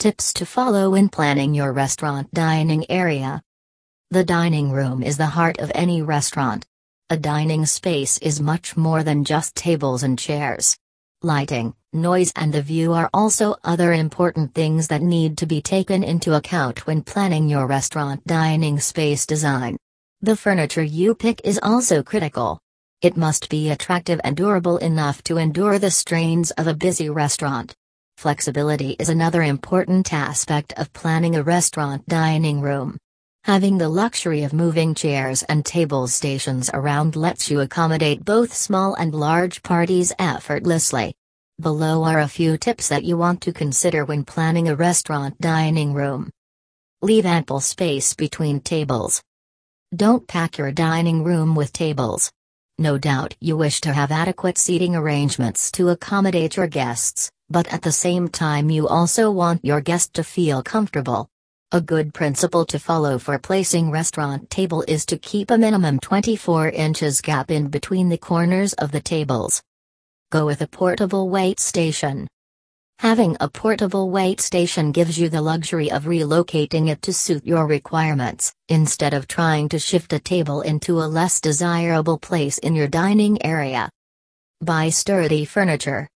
Tips to follow when planning your restaurant dining area. The dining room is the heart of any restaurant. A dining space is much more than just tables and chairs. Lighting, noise, and the view are also other important things that need to be taken into account when planning your restaurant dining space design. The furniture you pick is also critical. It must be attractive and durable enough to endure the strains of a busy restaurant. Flexibility is another important aspect of planning a restaurant dining room. Having the luxury of moving chairs and table stations around lets you accommodate both small and large parties effortlessly. Below are a few tips that you want to consider when planning a restaurant dining room. Leave ample space between tables. Don't pack your dining room with tables. No doubt you wish to have adequate seating arrangements to accommodate your guests, but at the same time you also want your guest to feel comfortable. A good principle to follow for placing restaurant table is to keep a minimum 24 inches gap in between the corners of the tables. Go with a portable wait station. Having a portable wait station gives you the luxury of relocating it to suit your requirements, instead of trying to shift a table into a less desirable place in your dining area. Buy sturdy furniture.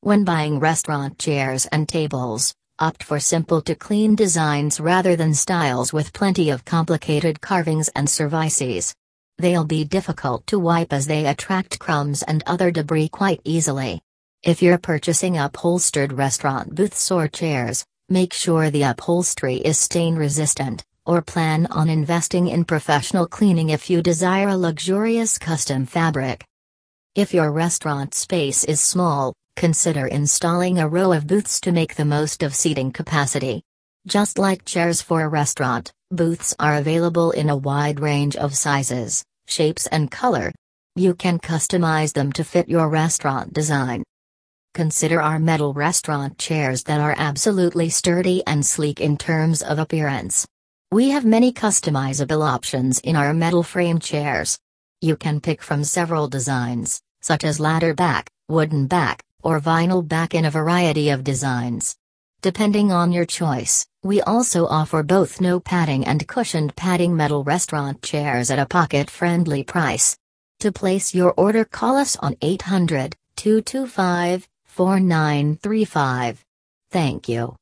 When buying restaurant chairs and tables, opt for simple to clean designs rather than styles with plenty of complicated carvings and services. They'll be difficult to wipe as they attract crumbs and other debris quite easily. If you're purchasing upholstered restaurant booths or chairs, make sure the upholstery is stain resistant, or plan on investing in professional cleaning if you desire a luxurious custom fabric. If your restaurant space is small, consider installing a row of booths to make the most of seating capacity. Just like chairs for a restaurant, booths are available in a wide range of sizes, shapes, and color. You can customize them to fit your restaurant design. Consider our metal restaurant chairs that are absolutely sturdy and sleek in terms of appearance. We have many customizable options in our metal frame chairs. You can pick from several designs, such as ladder back, wooden back, or vinyl back in a variety of designs. Depending on your choice, we also offer both no padding and cushioned padding metal restaurant chairs at a pocket friendly price. To place your order, call us on 800 225 4935. Thank you.